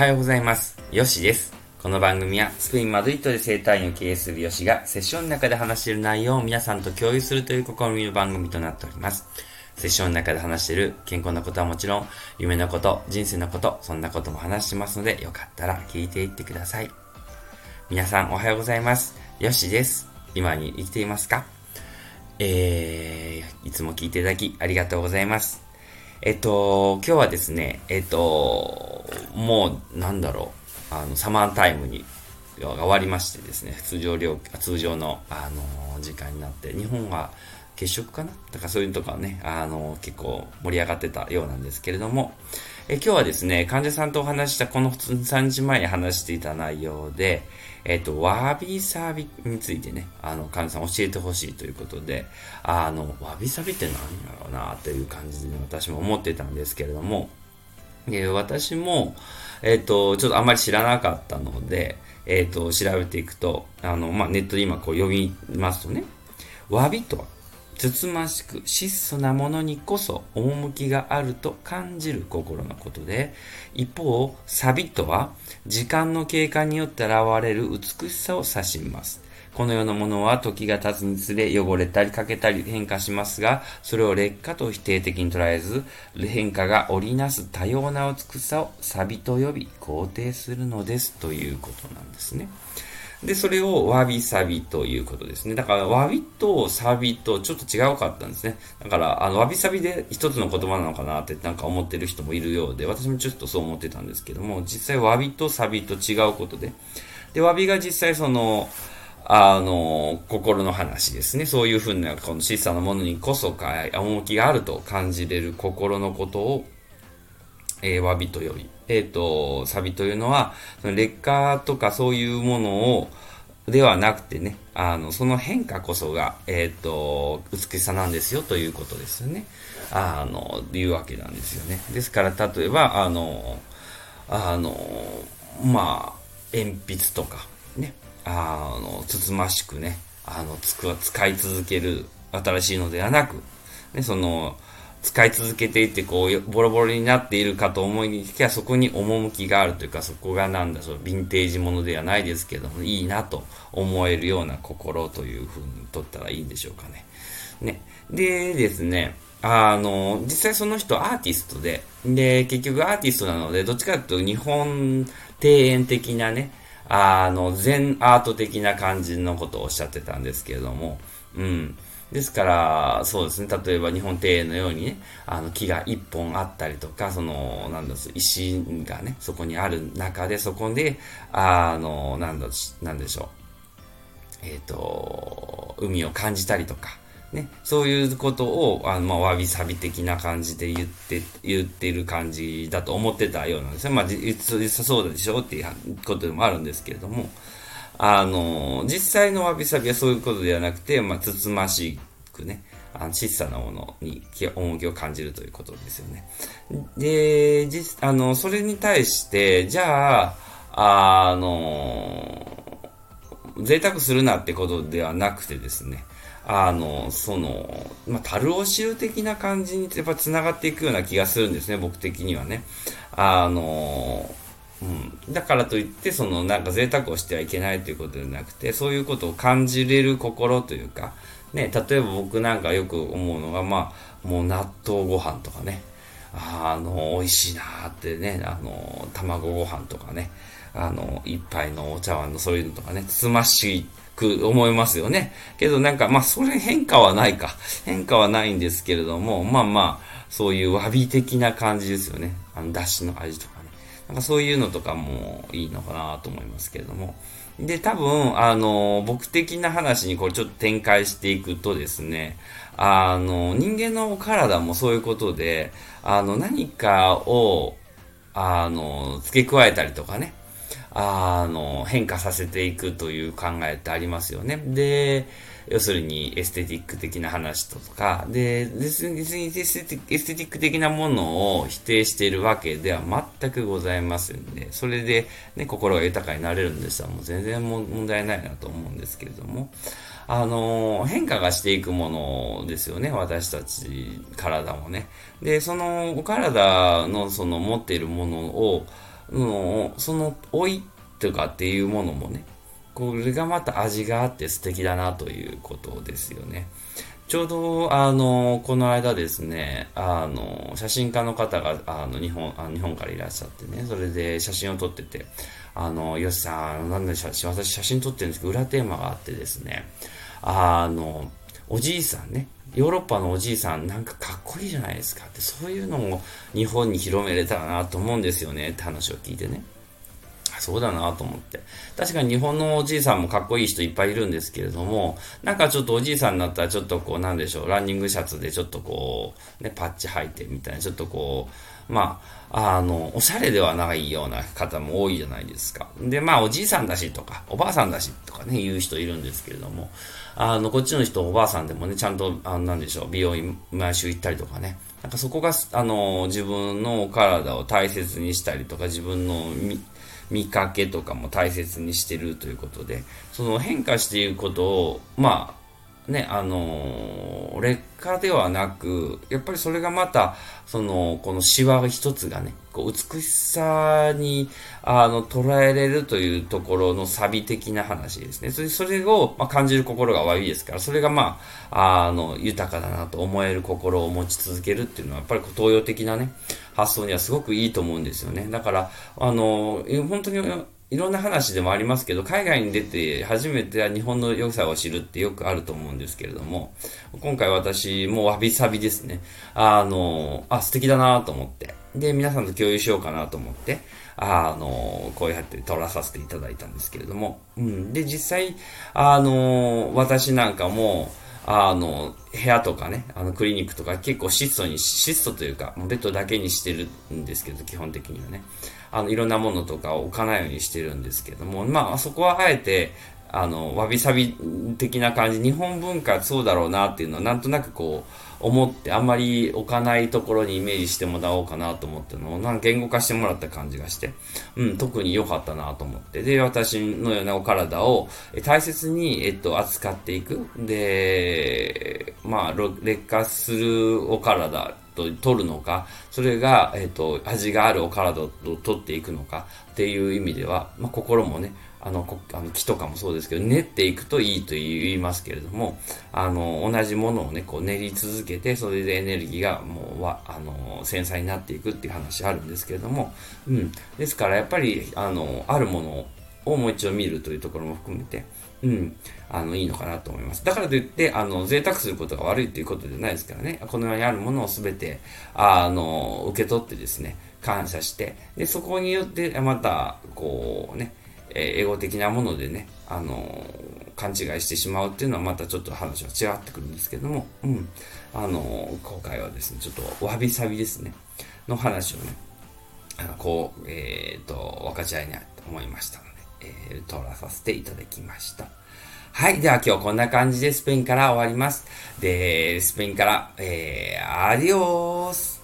はようございます。よしです。この番組はスペイン・マドリッドで生態院を経営するよしがセッションの中で話している内容を皆さんと共有するという試みの番組となっております。セッションの中で話している健康なことはもちろん、夢のこと、人生のこと、そんなことも話してますので、よかったら聞いていってください。皆さんおはようございます。よしです。今に生きていますか？えー、いつも聞いていただきありがとうございます。えっと、今日はですね、えっと、もう、なんだろう、あの、サマータイムに、が終わりましてですね、通常料、通常の、あの、時間になって、日本は月食かな？とかそういうのとかね、あの、結構盛り上がってたようなんですけれども、え今日はですね、患者さんとお話した、この3日前に話していた内容で、えっと、わびさびについてね、あの、患者さん教えてほしいということで、あの、わびさびって何やろうな、という感じで私も思ってたんですけれども、で私も、えっ、と、ちょっとあんまり知らなかったので、えっ、と、調べていくと、あの、まあ、ネットで今こう読みますとね、わびとは、つつましく質素なものにこそ趣があると感じる心のことで、一方、サビとは時間の経過によって現れる美しさを指します。この世のものは時が経つにつれ汚れたり欠けたり変化しますが、それを劣化と否定的に捉えず、変化が織りなす多様な美しさをサビと呼び肯定するのですということなんですね。で、それをわびさびということですね。だから、わびとサビとちょっと違うかったんですね。だから、あの、わびさびで一つの言葉なのかなってなんか思ってる人もいるようで、私もちょっとそう思ってたんですけども、実際わびとサビと違うことで。で、わびが実際その、あの、心の話ですね。そういうふうな、この小さなものにこそか、趣があると感じれる心のことを、えー、わびと呼び、えっ、ー、と、サビというのは、その劣化とかそういうものを、ではなくてね、あの、その変化こそが、えっ、ー、と、美しさなんですよということですよね。あの、いうわけなんですよね。ですから、例えば、あの、あの、まあ、鉛筆とか、ね、あの、つつましくね、あの、つく、使い続ける新しいのではなく、ね、その、使い続けていって、こう、ボロボロになっているかと思いきや、そこに趣があるというか、そこがなんだ、その、ヴィンテージものではないですけども、いいなと思えるような心というふうにとったらいいんでしょうかね。ね。でですね、あの、実際その人アーティストで、で、結局アーティストなので、どっちかというと日本庭園的なね、あの、全アート的な感じのことをおっしゃってたんですけれども、うん。ですから、そうですね、例えば日本庭園のようにね、あの木が一本あったりとか、その、なんだ石がね、そこにある中で、そこで、あの、なんだ、なんでしょう、えっ、ー、と、海を感じたりとか、ね、そういうことを、あの、まあ、わびさび的な感じで言って、言ってる感じだと思ってたようなんですね。まあ、実際そうでしょうっていうことでもあるんですけれども、あの、実際のわびさびはそういうことではなくて、まあ、つつましくね、あの小さなものに趣を感じるということですよね。で、実、あの、それに対して、じゃあ、あの、贅沢するなってことではなくてですね、あの、その、まあ、樽を知る的な感じにやっぱ繋がっていくような気がするんですね、僕的にはね。あの、うん。だからといって、その、なんか贅沢をしてはいけないということではなくて、そういうことを感じれる心というか、ね、例えば僕なんかよく思うのが、まあ、もう納豆ご飯とかね、あの、美味しいなーってね、あの、卵ご飯とかね、あの、一杯のお茶碗のそういうのとかね、つましく思いますよね。けどなんか、まあ、それ変化はないか。変化はないんですけれども、まあまあ、そういうわび的な感じですよね。あの、だしの味とか。なんかそういうのとかもいいのかなと思いますけれども。で、多分、あの、僕的な話にこれちょっと展開していくとですね、あの、人間の体もそういうことで、あの、何かを、あの、付け加えたりとかね、あの、変化させていくという考えってありますよね。で、要するにエステティック的な話とか、で、別にエステティック的なものを否定しているわけでは全くございませんで、それで、ね、心が豊かになれるんでしたらもう全然問題ないなと思うんですけれども、あの、変化がしていくものですよね、私たち、体もね。で、その、お体のその持っているものを、の、その老いとかっていうものもね、これがまた味があって素敵だなということですよね。ちょうど、あの、この間ですね、あの、写真家の方が、あの、日本、あ日本からいらっしゃってね、それで写真を撮ってて、あの、よしさん、なんで写真、私写真撮ってるんですけど、裏テーマがあってですね、あの、おじいさんね、ヨーロッパのおじいさんなんかかっこいいじゃないですかって、そういうのも日本に広めれたらなと思うんですよね。って話を聞いてね。そうだなと思って。確かに日本のおじいさんもかっこいい人いっぱいいるんですけれども、なんかちょっとおじいさんになったらちょっとこうなんでしょう、ランニングシャツでちょっとこう、ね、パッチ履いてみたいな、ちょっとこう、まあ、あの、おしゃれではないような方も多いじゃないですか。で、まあ、おじいさんだしとか、おばあさんだしとかね、言う人いるんですけれども、あの、こっちの人、おばあさんでもね、ちゃんと、あなんでしょう、美容院毎週行ったりとかね、なんかそこが、あの、自分の体を大切にしたりとか、自分の見かけとかも大切にしてるということで、その変化していくことを、まあ、ね、あの、劣化ではなく、やっぱりそれがまた、その、このシワ一つがね、こう美しさに、あの、捉えれるというところのサビ的な話ですね。それそれを、まあ、感じる心が悪いですから、それがまあ、あの、豊かだなと思える心を持ち続けるっていうのは、やっぱり東洋的なね、発想にはすごくいいと思うんですよね。だから、あの、本当にいろんな話でもありますけど、海外に出て初めて日本の良さを知るってよくあると思うんですけれども、今回私もわびさびですね。あの、あ、素敵だなと思って。で、皆さんと共有しようかなと思って、あの、こうやって撮らさせていただいたんですけれども、うん。で、実際、あの、私なんかも、あの、部屋とかね、あの、クリニックとか結構質素に、質素というか、ベッドだけにしてるんですけど、基本的にはね。あの、いろんなものとかを置かないようにしてるんですけども、まあ、そこはあえて、あの、わびさび的な感じ、日本文化そうだろうなっていうのは、なんとなくこう、思って、あんまり置かないところにイメージしてもらおうかなと思っての、なんか言語化してもらった感じがして、うん、特に良かったなと思って。で、私のようなお体を大切に、えっと、扱っていく。で、まあ、劣化するお体と取るのか、それが、えっ、と、味があるお体を取っていくのかっていう意味では、まあ、心もね、あの、あの木とかもそうですけど、練っていくといいと言いますけれども、あの、同じものをね、こう練り続けて、それでエネルギーがもう、わ、あの、繊細になっていくっていう話あるんですけれども、うん。ですから、やっぱり、あの、あるものををもう一度見るというところも含めて、うん、あの、いいのかなと思います。だからといって、あの、贅沢することが悪いということではないですからね、この世にあるものをすべて、あの、受け取ってですね、感謝して、で、そこによって、また、こうね、えエゴ的なものでね、あの、勘違いしてしまうっていうのはまたちょっと話は違ってくるんですけども、うん。あの、今回はですね、ちょっとわびさびですね、の話をね、あのこう、えっ、ー、と、分かち合いなと思いました、えー、撮らさせていただきました。はい。では今日こんな感じでスペインから終わります。で、スペインから、えー、アディオース